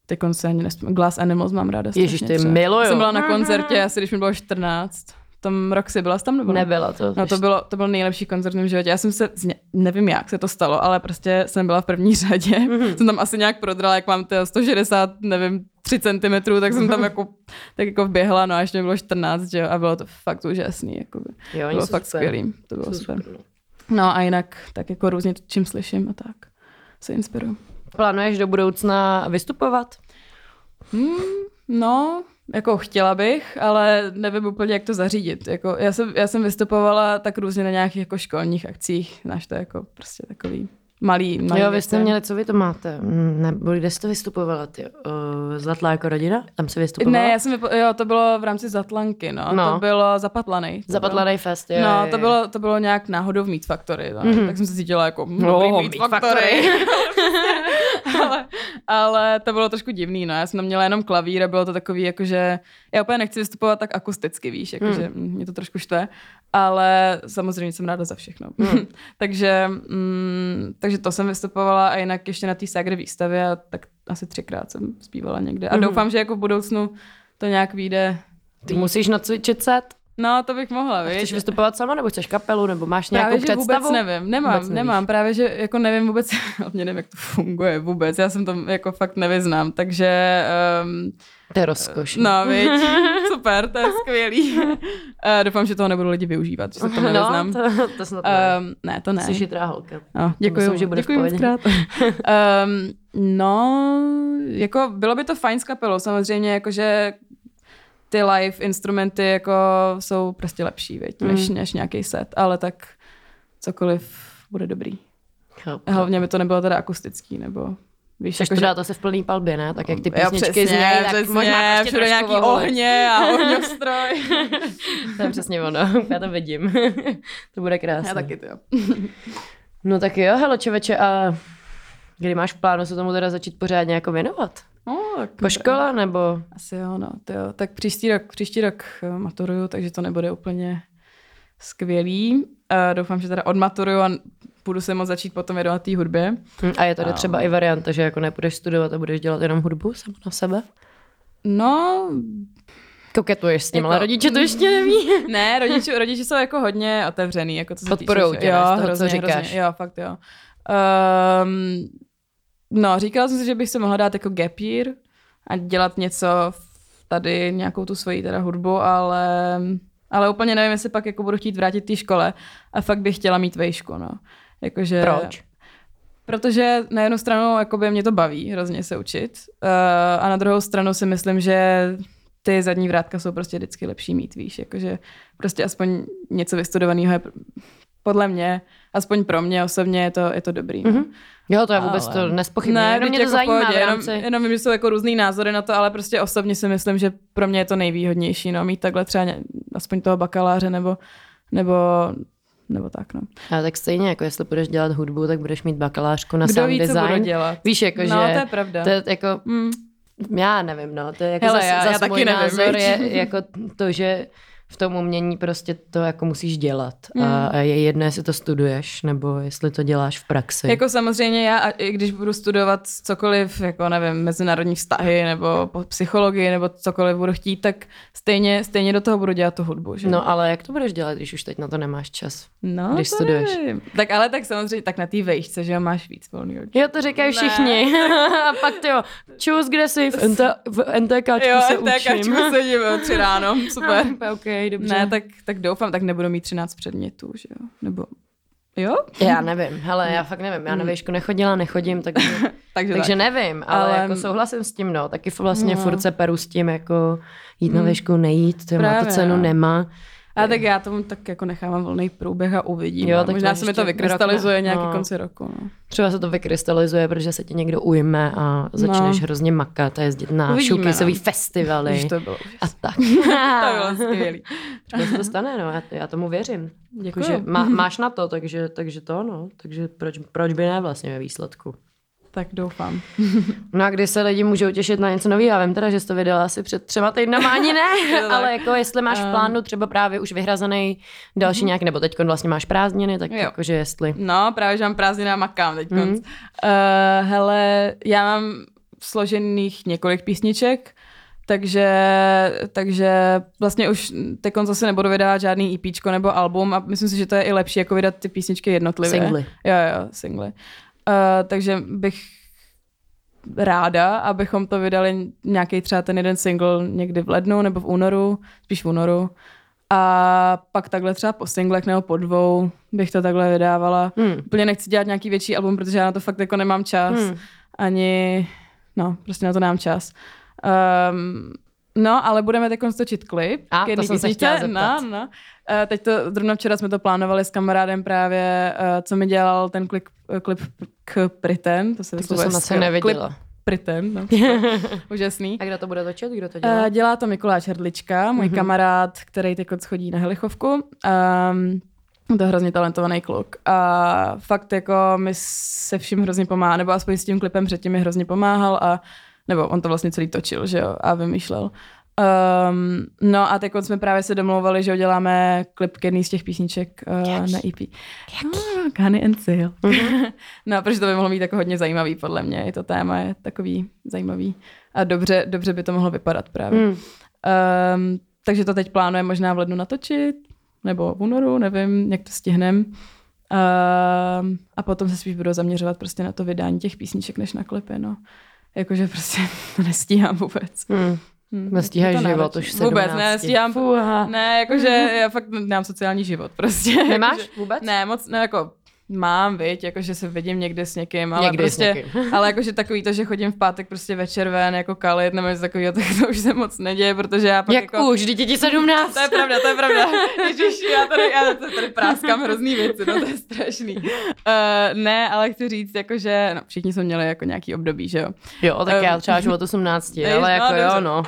teď se ani nespomínám. Glass Animals mám ráda strašně ty miluju. Jsem byla na koncertě asi, když mi bylo 14. tom Roxy, byla jsi tam nebo ne? Nebyla to. No to bylo, to byl nejlepší koncert v mém životě. Já jsem se, nevím jak se to stalo, ale prostě jsem byla v první řadě. Mm-hmm. Jsem tam asi nějak prodrala, jak mám teda 160, nevím, 3 cm, tak jsem tam jako, tak jako vběhla, no a ještě mi bylo 14, že jo, a bylo to fakt úžasný, jako Jo, bylo fakt super. skvělý, to bylo super. super, no. No a jinak tak jako různě čím slyším a tak se inspiruju. Plánuješ do budoucna vystupovat? Hmm, no, jako chtěla bych, ale nevím úplně, jak to zařídit. Jako, já, jsem, já jsem vystupovala tak různě na nějakých jako školních akcích, znáš to jako prostě takový malý, malý jo, vy jste měli, co vy to máte? Nebo kde jste vystupovala, ty? Uh, Zlatlá jako rodina? Tam se vystupovala? Ne, já jsem, vypo- jo, to bylo v rámci Zatlanky, no. No. To bylo Zapatlanej. To Zapatlanej fest, jo. No, to bylo, to bylo nějak náhodou v Meat Factory, no. Mhm. tak jsem se cítila jako No, Meat Factory. ale, ale to bylo trošku divný, no. Já jsem tam měla jenom klavír a bylo to takový, jakože já úplně nechci vystupovat tak akusticky, víš, jakože Hmm. mm. mě to trošku štve, ale samozřejmě jsem ráda za všechno. Hmm. takže, mm, takže to jsem vystupovala a jinak ještě na té Sagre výstavě, a tak asi třikrát jsem zpívala někde. A Mhm. doufám, že jako v budoucnu to nějak vyjde. Ty musíš nacvičit set? No, to bych mohla, víš. Chceš vystupovat sama, nebo chceš kapelu, nebo máš nějakou Právě, představu? vůbec nevím, nemám, Vůbec nevíš. nemám, právě, že jako nevím vůbec, hlavně nevím, jak to funguje vůbec, já jsem to jako fakt nevyznám, takže um, To je rozkoš. no, viď, super, to je skvělý. Uh, doufám, že toho nebudou lidi využívat, že se to nevyznám. No, to, to snad ne. Um, ne, to ne. Jsi chytrá holka. No, děkuji, myslím, že bude v děkuji moc krát. um, no, jako bylo by to fajn s kapelou, samozřejmě, jakože ty live instrumenty jako jsou prostě lepší, viď, než, Mm. než nějaký set, ale tak cokoliv bude dobrý. Chápu. Hlavně by to nebylo teda akustický, nebo víš, Chceš to jakože- dát to se v plný palbě, ne? Tak jak ty písničky znějí, tak přesně, možná to všude trošku nějaký vohole. ohně a ohňostroj. To je přesně ono, já to vidím. to bude krásné. Já taky to jo. No tak jo, hele čověče, a kdy máš plánu se tomu teda začít pořádně jako věnovat? Tak Po škole nebo? Asi jo, no, to jo. Tak příští rok, příští rok eh, maturuju, takže to nebude úplně skvělý. Uh, doufám, že teda odmaturuju a budu se moc začít potom věnovat té hudbě. Hm, A je tady A- třeba i varianta, že jako nepůjdeš studovat a budeš dělat jenom hudbu sama na sebe? No, Koketuješ s tím, Jako- ale rodiče to ještě neví. ne, rodiči, rodiči jsou jako hodně otevřený. Jako co se Podporujou týče- tě, jo, z toho, co hrozně, říkáš. Hrozně, jo, fakt jo. Um, no, říkala jsem si, že bych se mohla dát jako gap year a dělat něco tady, nějakou tu svoji teda hudbu, ale, ale úplně nevím, jestli pak jako budu chtít vrátit té škole a fakt bych chtěla mít vejšku, no. Jakože, Proč? Protože na jednu stranu jakoby mě to baví hrozně se učit uh, a na druhou stranu si myslím, že ty zadní vrátka jsou prostě vždycky lepší mít, víš, jakože prostě aspoň něco vystudovaného je podle mě, aspoň pro mě osobně je to, je to dobrý. no. Jo, to je vůbec Ale- to nespochybně. Ne, jenom mě to jako zajímá pohodě, v rámci... jenom, jenom vím, že jsou jako různý názory na to, ale prostě osobně si myslím, že pro mě je to nejvýhodnější, no, mít takhle třeba ně, aspoň toho bakaláře nebo, nebo, nebo tak, no. Ale tak stejně, jako jestli budeš dělat hudbu, tak budeš mít bakalářku na Kdo sound ví, co design. budu dělat. Víš, jako, No, že to je pravda. To je jako, Mm. já nevím, no, to je jako Hele, zas, já- já zas taky můj nevím, názor viď? je jako to, že v tom umění prostě to jako musíš dělat. Mm. A, je jedné, jestli to studuješ, nebo jestli to děláš v praxi. Jako samozřejmě já, i když budu studovat cokoliv, jako nevím, mezinárodní vztahy nebo psychologii nebo cokoliv budu chtít, tak stejně, stejně do toho budu dělat tu hudbu, že? No ale jak to budeš dělat, když už teď na to nemáš čas? no když to studuješ. nevím. Tak ale tak samozřejmě, tak na té vejšce, že jo, máš víc volného času. Jo, to říkají všichni. a pak ty jo, čus, kde jsi? V, NT, v NTKčku Jo, se učím. sedím o tři ráno, super. Ok, dobře. Ne, tak, tak doufám, tak nebudu mít 13 předmětů, že jo? Nebo, jo? Já nevím, hele, já fakt nevím, já na výšku nechodila, nechodím, takže, Takže, takže tak. nevím, ale, Ale- jako souhlasím s tím, no, taky vlastně No. furt se peru s tím, jako jít na výšku, nejít, to má to cenu, no. nemá. A tak já tomu tak jako nechávám volný průběh a uvidím. Jo, tak Možná se mi to vykrystalizuje rok nějaký no. konci roku. No. Třeba se to vykrystalizuje, protože se ti někdo ujme a začneš No. hrozně makat a jezdit na showcaseový no. festivaly Když to bylo a tak. to bylo skvělý. Třeba se to stane, no, já, já tomu věřím. Děkuju. Jakože má, máš na to, takže, takže to, no. Takže proč, proč by ne vlastně ve výsledku? Tak doufám. No a kdy se lidi můžou těšit na něco nového? Já vím teda, že jsi to vydala asi před třema týdnama, ani ne, ale jako jestli máš v plánu třeba právě už vyhrazený další nějaký, nebo teď vlastně máš prázdniny, tak Jo. jakože jestli. No, právě, že mám prázdniny a makám teď. Mhm. Mm. Uh, hele, já mám složených několik písniček, takže, takže vlastně už teď zase nebudu vydávat žádný EP nebo album a myslím si, že to je i lepší jako vydat ty písničky jednotlivě. Singly. Jo, jo, singly. Uh, takže bych ráda, abychom to vydali nějaký třeba ten jeden single někdy v lednu nebo v únoru, spíš v únoru. A pak takhle třeba po singlech nebo po dvou bych to takhle vydávala. Hmm. Úplně nechci dělat nějaký větší album, protože já na to fakt jako nemám čas. Hmm. Ani, no, prostě na to nemám čas. Um, no, ale budeme teď točit klip. A, to jsem se chtěla zeptat. No, no. Uh, teď to, zrovna včera jsme to plánovali s kamarádem právě, uh, co mi dělal ten klip, klip k Priten. To, se to jsem asi neviděla. Klip Priten, no, úžasný. A kdo to bude točit? Kdo to dělá? Uh, dělá to Mikuláš Hrdlička, můj mm-hmm. kamarád, který teď chodí na helichovku. Um, to je hrozně talentovaný kluk. A fakt jako mi se vším hrozně pomáhá, nebo aspoň s tím klipem předtím mi hrozně pomáhal a nebo on to vlastně celý točil, že jo, a vymýšlel. Um, no a teď jsme právě se domlouvali, že uděláme klip k jedný z těch písniček uh, na EP. Jaký? Oh, Gunny and Seal. Uh-huh. no, protože to by mohlo být jako hodně zajímavý podle mě. I to téma je takový zajímavý. A dobře, dobře by to mohlo vypadat právě. Mm. Um, takže to teď plánujeme možná v lednu natočit, nebo v únoru, nevím, jak to stihnem. Um, a potom se spíš budu zaměřovat prostě na to vydání těch písniček, než na klipy, no. Jakože prostě to nestíhám vůbec. Hmm. Hmm, Nestíháš život už 17. Vůbec, ne, nestíhám. Fuha. Ne, jakože já fakt nemám sociální život prostě. Nemáš vůbec? Ne, moc, ne, jako Mám, viď, jakože se vidím někde s někým, ale někde prostě, s někým. ale jakože takový to, že chodím v pátek prostě večer ven jako kalit nebo něco takového, tak to už se moc neděje, protože já pak Jak jako... už, děti 17. To je pravda, to je pravda. Ježiš, já tady, já tady práskám hrozný věci, no to je strašný. Uh, ne, ale chci říct, jakože, no všichni jsme měli jako nějaký období, že jo. Jo, tak um, já třeba od 18, ale no, jako dobře. jo, no.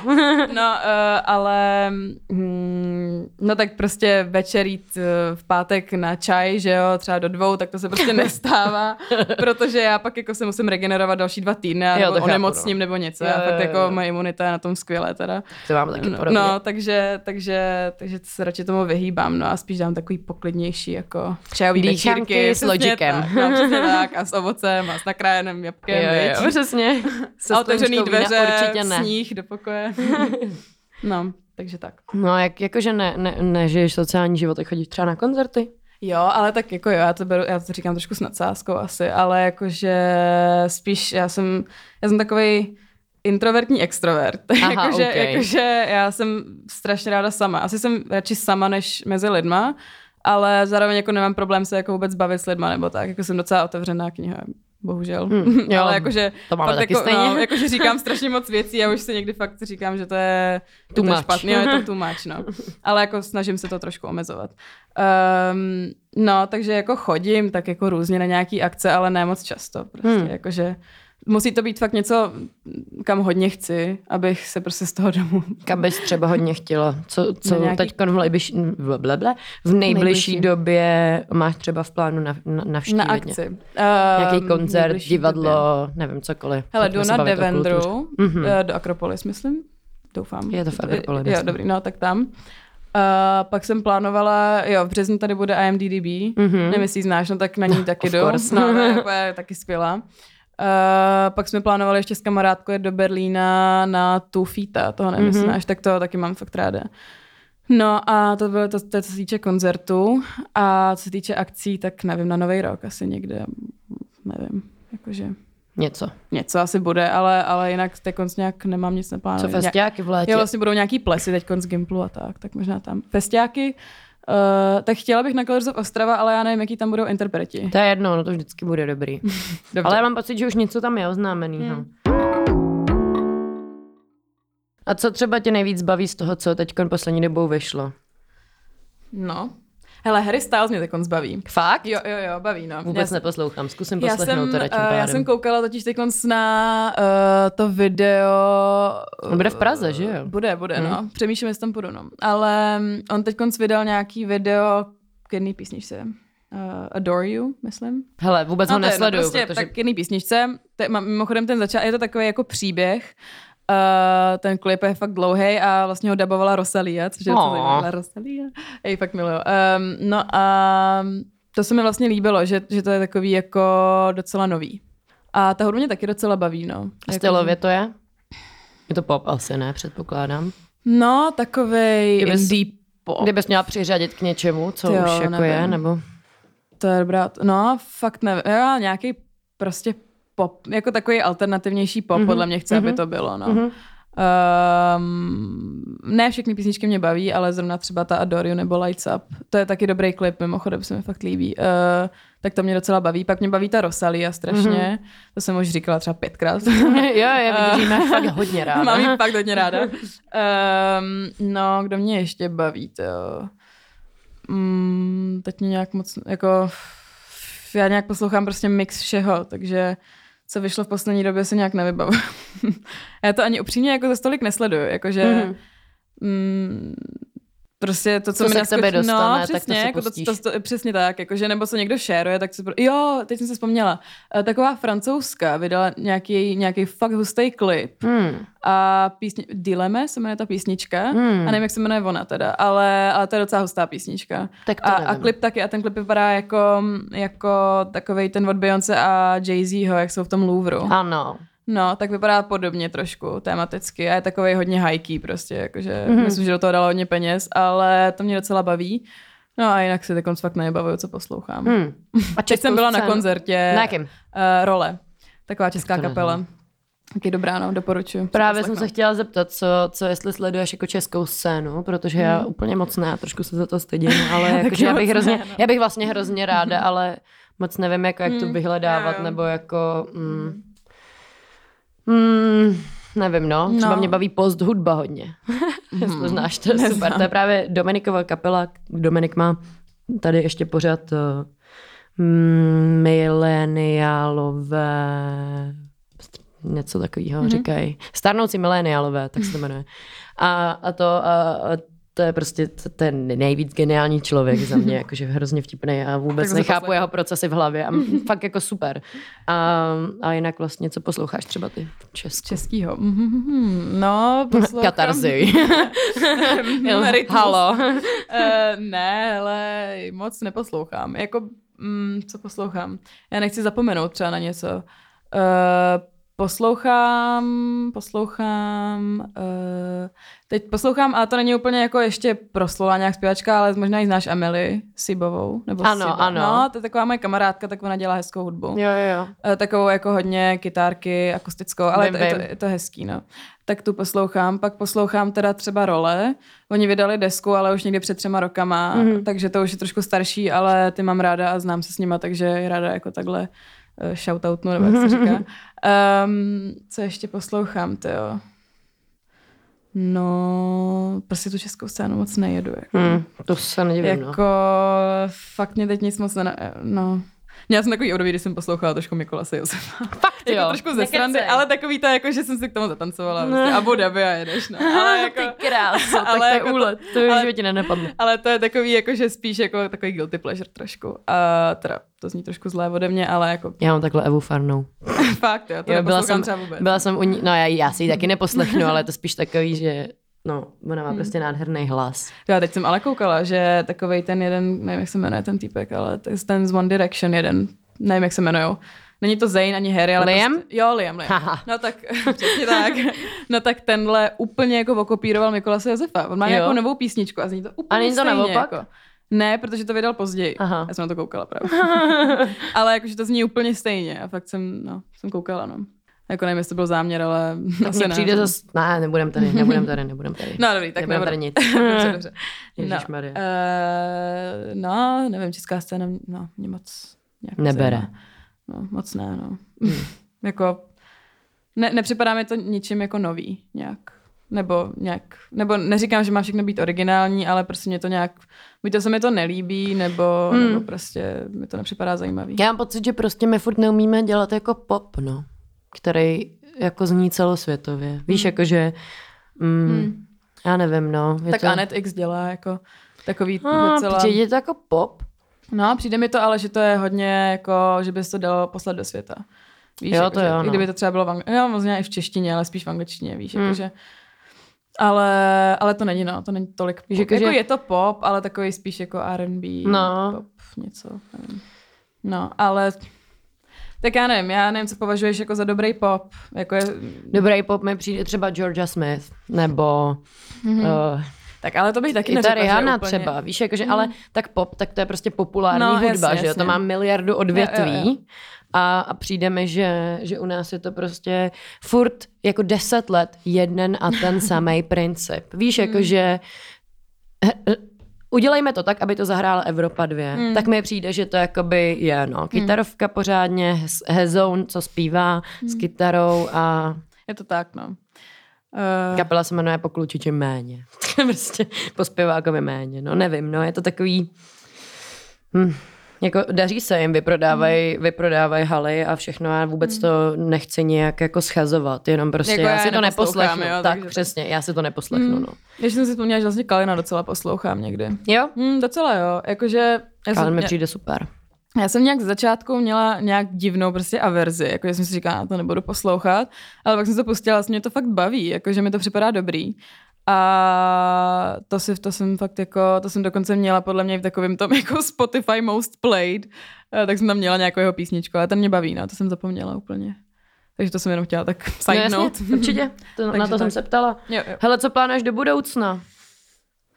no, uh, ale, hmm, no tak prostě večer jít uh, v pátek na čaj, že jo, třeba do dvou, tak to se prostě nestává, protože já pak jako se musím regenerovat další dva týdny a nebo onemocním no. nebo něco. Jo, a fakt jako moje imunita je na tom skvělé teda. To mám taky no, podobně. No, takže, takže, takže se radši tomu vyhýbám, no a spíš dám takový poklidnější jako čajový večírky. s logikem. Tak, no, přesně tak a s ovocem a s nakrájeným jabkem. Jo, jo, přesně. a otevřený dveře, určitě ne. sníh do pokoje. no, takže tak. No, jak, jakože ne, ne, nežiješ sociální život, tak chodíš třeba na koncerty? Jo, ale tak jako jo, já to, beru, já to říkám trošku s nadsázkou asi, ale jakože spíš já jsem, já jsem takový introvertní extrovert. Aha, jakože, okay. jakože já jsem strašně ráda sama. Asi jsem radši sama než mezi lidma, ale zároveň jako nemám problém se jako vůbec bavit s lidma nebo tak. Jako jsem docela otevřená kniha bohužel. Hmm, jo, ale jakože, to máme taky jako, stejně. No, jakože říkám strašně moc věcí a už si někdy fakt říkám, že to je, to je špatný, je to too much, no. Ale jako snažím se to trošku omezovat. Um, no, takže jako chodím tak jako různě na nějaký akce, ale ne moc často. Prostě hmm. jakože musí to být fakt něco, kam hodně chci, abych se prostě z toho domu... Kam bys třeba hodně chtěla? Co, co nějaký... teď v, blablabla, v nejbližší době máš třeba v plánu na, na, navštívit? Na akci. Um, Nějaký koncert, divadlo, době. nevím, cokoliv. Hele, jdu na Devendru, mm-hmm. do Akropolis, myslím. Doufám. Je to v Akropolis. Jo, dobrý, no tak tam. Uh, pak jsem plánovala, jo, v březnu tady bude IMDDB, mm-hmm. nevím, jestli znáš, no tak na ní taky jdu. No, je taky skvělá. Uh, pak jsme plánovali ještě s kamarádkou jet do Berlína na tu Fita, toho nevím, mm-hmm. tak to taky mám fakt ráda. No a to bylo to, to, co se týče koncertu a co se týče akcí, tak nevím, na Nový rok asi někde, nevím, jakože... Něco. Něco asi bude, ale, ale jinak teď nějak nemám nic naplánovat. Co festiáky v létě? Jo, vlastně budou nějaký plesy teď z Gimplu a tak, tak možná tam. Festiáky, Uh, tak chtěla bych na Colors of Ostrava, ale já nevím, jaký tam budou interpreti. To je jedno, no to vždycky bude dobrý. ale já mám pocit, že už něco tam je oznámený. Hmm. A co třeba tě nejvíc baví z toho, co teď poslední dobou vyšlo? No, Hele, Harry Styles mě teď zbaví. Fakt? Jo, jo, jo, baví, no. Vůbec já neposlouchám, zkusím poslechnout to radši uh, Já jsem koukala totiž teď na uh, to video. On bude v Praze, že jo? Bude, bude, hmm. no. Přemýšlím, jestli tam půjdu, no. Ale mm, on teď vydal nějaký video k jedné písničce. Uh, Adore You, myslím. Hele, vůbec no, ho nesleduju. No, prostě, protože... Tak jedný písničce. Te, mimochodem ten začal, je to takový jako příběh Uh, ten klip je fakt dlouhý a vlastně ho dabovala Rosalia, což je oh. Rosalia. Ej, fakt miluju. Um, no a to se mi vlastně líbilo, že, že to je takový jako docela nový. A ta hudba mě taky docela baví, no. A stylově to je? Je to pop asi, ne? Předpokládám. No, takovej Kdybys- indie pop. Kdybys měla přiřadit k něčemu, co jo, už jako nevím. je, nebo... To je dobrá, no fakt nevím, jo, nějaký prostě pop, jako takový alternativnější pop, Mhm, mm-hmm. podle mě chce, mm-hmm. aby mhm. to bylo, no. Mhm. Mm-hmm. Um, ne všechny písničky mě baví, ale zrovna třeba ta Adore You nebo Lights Up, to je taky dobrý klip, mimochodem se mi fakt líbí. Uh, tak to mě docela baví. Pak mě baví ta Rosalia strašně, Mhm. mm-hmm. to jsem už říkala třeba pětkrát. jo, já vidím, že máš fakt hodně ráda. Mám ji fakt hodně ráda. Um, no, kdo mě ještě baví, to jo. Mm, teď mě nějak moc, jako, já nějak poslouchám prostě mix všeho, takže co vyšlo v poslední době se nějak nevybavu. já to ani upřímně jako za stolik nesleduju, jakože Mhm. mm, prostě to, co, Co mi se k naskočí- tebe dostane, no, tak to přesně, si jako to, to, to, přesně tak, jakože, nebo se někdo šéruje, tak se pro... jo, teď jsem se vzpomněla, Eh, taková francouzská vydala nějaký, nějaký fakt hustý klip Hmm. a písně, Dileme se jmenuje ta písnička Hmm. a nevím, jak se jmenuje ona teda, ale, ale to je docela hustá písnička. Tak to A, a nevím. klip taky, a ten klip vypadá jako, jako takovej ten od Beyoncé a Jay-Zho, jak jsou v tom Louvru. Ano. No, tak vypadá podobně trošku tematicky a je takový hodně hajký prostě, jakože Mhm. mm-hmm. myslím, že do toho dalo hodně peněz, ale to mě docela baví. No a jinak si teď fakt nebavuju, co poslouchám. Hmm. Hmm. A Teď jsem byla na koncertě Na jakém? Uh, Role, taková česká to kapela. Taky dobrá, no, doporučuji. Právě jsem se chtěla zeptat, co, co jestli sleduješ jako českou scénu, protože já úplně moc ne, trošku se za to stydím, ale Taky jakože já bych hrozně, ne, no. já bych vlastně hrozně ráda, ale moc nevím, jako, jak to Hmm, vyhledávat, jo, jo. nebo jako... Mm, mm, nevím, no. Třeba No. mě baví post hudba hodně. Jestli to znáš, to je super. Neznám. To je právě Dominikova kapela. Dominik má tady ještě pořád uh, mileniálové něco takového Mhm. mm-hmm. říkají. Starnoucí mileniálové, tak se to jmenuje. A, a to a, a to je prostě ten nejvíc geniální člověk za mě, jakože hrozně vtipný a vůbec Tak nechápu jeho procesy v hlavě a fakt jako super. A, a jinak vlastně, co posloucháš třeba ty Česku? Českýho. Mhm, No, poslouchám. Katarzy. Halo. Eh, ne, ale moc neposlouchám. Jako, mm, co poslouchám? Já nechci zapomenout třeba na něco. Uh, poslouchám, poslouchám, uh, teď poslouchám, ale to není úplně jako ještě proslula nějak zpěvačka, ale možná ji znáš Emily Sibovou. Nebo Ano, Siba. ano. No, to je taková moje kamarádka, tak ona dělá hezkou hudbu. Jo, jo, jo. Eh, takovou jako hodně kytárky, akustickou, ale je Vím, to, je, to, je to hezký, no. Tak tu poslouchám, pak poslouchám teda třeba Role. Oni vydali desku, ale už někdy před třema rokama, Mhm. mm-hmm. takže to už je trošku starší, ale ty mám ráda a znám se s nima, takže je ráda jako takhle uh, shoutoutnu, nebo jak se říká. Um, co ještě poslouchám, to jo. No, prostě tu českou scénu moc nejedu. Jako. Hmm, to se nedivím, no. Jako fakt mě teď nic moc ne... No. Měla jsem takový období, kdy jsem poslouchala trošku Mikolase Josefa. Fakt jako jo. trošku ze srandy, ale takový to, jako, že jsem si k tomu zatancovala. Prostě, Abu Dhabi a jedeš, no. Ale, jako, Ty kráso, tak ale to je jako to- úlet. To ale- životě nenapadlo. ale to je takový, jako, že spíš jako takový guilty pleasure trošku. A teda, to zní trošku zlé ode mě, ale jako Já mám takhle Evu Farnou. fakt, jo, to Jo, byla jsem, třeba vůbec. byla jsem u ní, no já, já si ji taky neposlechnu, ale je to spíš takový, že no, ona má prostě nádherný hlas. Já teď jsem ale koukala, že takovej ten jeden, nevím, jak se jmenuje ten týpek, ale ten z One Direction jeden, nevím, jak se jmenuje. Není to Zayn ani Harry, ale Liam? Prostě, jo, Liam, Liam. Haha. No tak, přesně tak. No tak tenhle úplně jako okopíroval Mikolase Josefa. On má Jo. nějakou novou písničku a zní to úplně A není to naopak? Jako. Ne, protože to vydal později. Aha. Já jsem na to koukala právě. ale jakože to zní úplně stejně a fakt jsem, no, jsem koukala, no. Jako nevím, jestli to byl záměr, ale Tak asi ne. přijde zase, ne, nebudem tady, nebudem tady, nebudem tady. No dobrý, tak nebudem tady nic. dobře, dobře. Ježišmarja. No, uh, no, nevím, česká scéna, no, mě moc nějak Nebere. nezajímá. No, moc ne, no. jako, ne, nepřipadá mi to ničím jako nový nějak. Nebo nějak, nebo neříkám, že má všechno být originální, ale prostě mě to nějak, buď to se mi to nelíbí, nebo, Hmm. nebo prostě mi to nepřipadá zajímavý. Já mám pocit, že prostě my furt neumíme dělat jako pop, no. Který jako zní celosvětově. Víš, jako že, mm, Hmm. já nevím, no. Je Tak to... Anet X dělá jako takový A, docela... přijde je to jako pop. No, přijde mi to ale, že to je hodně jako, že bys to dalo poslat do světa. Víš, Jo, jako, to že, jo, no. kdyby to třeba bylo v angličtině, jo, možná i v češtině, ale spíš v angličtině, víš, Hmm. jakože. Ale, ale to není, no, to není tolik pop. Víš, Jako, jako, že- je to pop, ale takový spíš jako R&B, No. pop, něco, nevím. No, ale Tak já nevím, já nevím, co považuješ jako za dobrý pop. Jako je... Dobrý pop mi přijde třeba Georgia Smith, nebo... Mm-hmm. Uh, tak ale to bych taky I ta neřekla, Rihanna úplně... třeba, víš, jakože, mm. ale tak pop, tak to je prostě populární No, hudba, jasně, že jo, to má miliardu odvětví. Jo, jo, jo. A, a přijde mi, že, že u nás je to prostě furt jako deset let jeden a ten samý princip. Víš, Hmm. jakože udělejme to tak, aby to zahrála Evropa 2. Hmm. Tak mi přijde, že to jakoby je, no, kytarovka pořádně, hez- hezoun, co zpívá Hmm. s kytarou a Je to tak, no. Uh, kapela se jmenuje po klučiči méně. prostě po zpěvákovi méně. No nevím, no je to takový... Hm. Jako daří se jim, vyprodávají, Hmm. vyprodávají haly a všechno a vůbec to nechci nějak jako schazovat, jenom prostě Jako já, já si to neposlouchám, neposlechnu. jo, tak přesně, já si to neposlechnu, no. Ještě jsem si vzpomněla, že vlastně Kalina docela poslouchám někdy. Jo? Hmm, docela jo, jakože... Já jsem, mi já, přijde super. já jsem nějak z začátku měla nějak divnou prostě averzi, jakože jsem si říkala, "Já to nebudu poslouchat, ale pak jsem to pustila, vlastně mě to fakt baví, jakože mi to připadá dobrý. A to, si, to jsem fakt jako, to jsem dokonce měla podle mě v takovém tom jako Spotify Most Played, eh, tak jsem tam měla nějakou jeho písničku, ale ten mě baví, no, to jsem zapomněla úplně. Takže to jsem jenom chtěla tak No side jasně, note. určitě, to, na to jsem tak. se ptala. Jo, jo. Hele, co plánuješ do budoucna?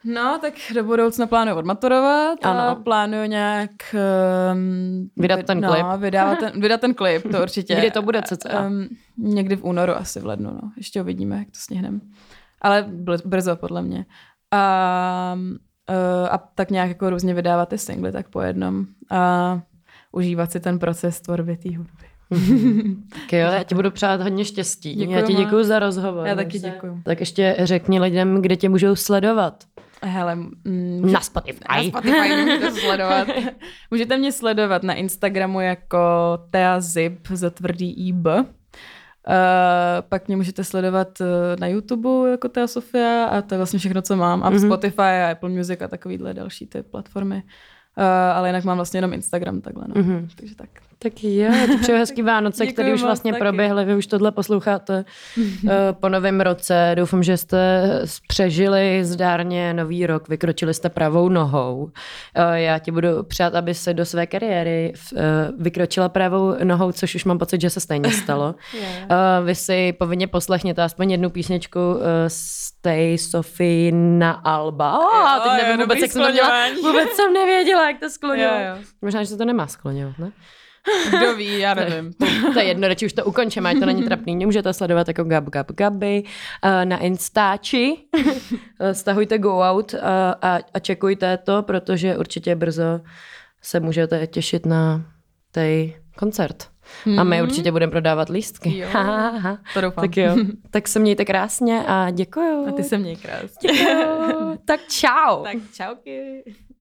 No, tak do budoucna plánuju odmaturovat a Ano. plánuju nějak... Um, Vydat ten no, klip. Vydávat ten, vydat ten klip, to určitě. Kdy to bude cca? Um, někdy v únoru, asi v lednu, no. Ještě uvidíme, jak to stihneme. Ale brzo, podle mě. A, uh, a tak nějak jako různě vydávat ty singly, tak po jednom. A užívat si ten proces tvorby té hudby. Tak jo, já ti budu přát hodně štěstí. Děkuju já ti děkuji za rozhovor. Já taky děkuju. Tak ještě řekni lidem, kde tě můžou sledovat. Hele, mm, Na Na Spotify. Spotify můžete sledovat. můžete mě sledovat na Instagramu jako Tea Zip za tvrdý IB. Uh, pak mě můžete sledovat uh, na YouTube jako Tea Sofia a to je vlastně všechno, co mám. A Mhm. mm-hmm. Spotify a Apple Music a takovýhle další ty platformy. Uh, ale jinak mám vlastně jenom Instagram takhle, no. Mhm. Mm-hmm. Takže tak. Tak jo, ti přeju hezký Vánoce, Děkuju které už vlastně taky. proběhly. Vy už tohle posloucháte uh, po novém roce. Doufám, že jste přežili zdárně nový rok, vykročili jste pravou nohou. Uh, já ti budu přát, aby se do své kariéry uh, vykročila pravou nohou, což už mám pocit, že se stejně stalo. Uh, vy si povinně poslechněte aspoň jednu písničku Stay Sophie na Alba. Oh, Jo, teď jo, nevím vůbec, dobrý jak jsem to měla. Vůbec jsem nevěděla, jak to skloňovat. Jo, jo. Možná, že se to nemá skloňovat, ne? Kdo ví, já nevím. To je jedno, radši už to ukončíme, ať to není trapný. Mě můžete sledovat jako Gab Gab Gaby eh, na Instači. Eh, Stahujte Go Out a, a, a čekujte to, protože určitě brzo se můžete těšit na tej koncert. A my určitě budeme prodávat lístky. Jo. Ha, ha, ha. To doufám. Tak jo. Tak se mějte krásně a děkuju. A ty se měj krásně. Děkuju. tak čau. tak čauky.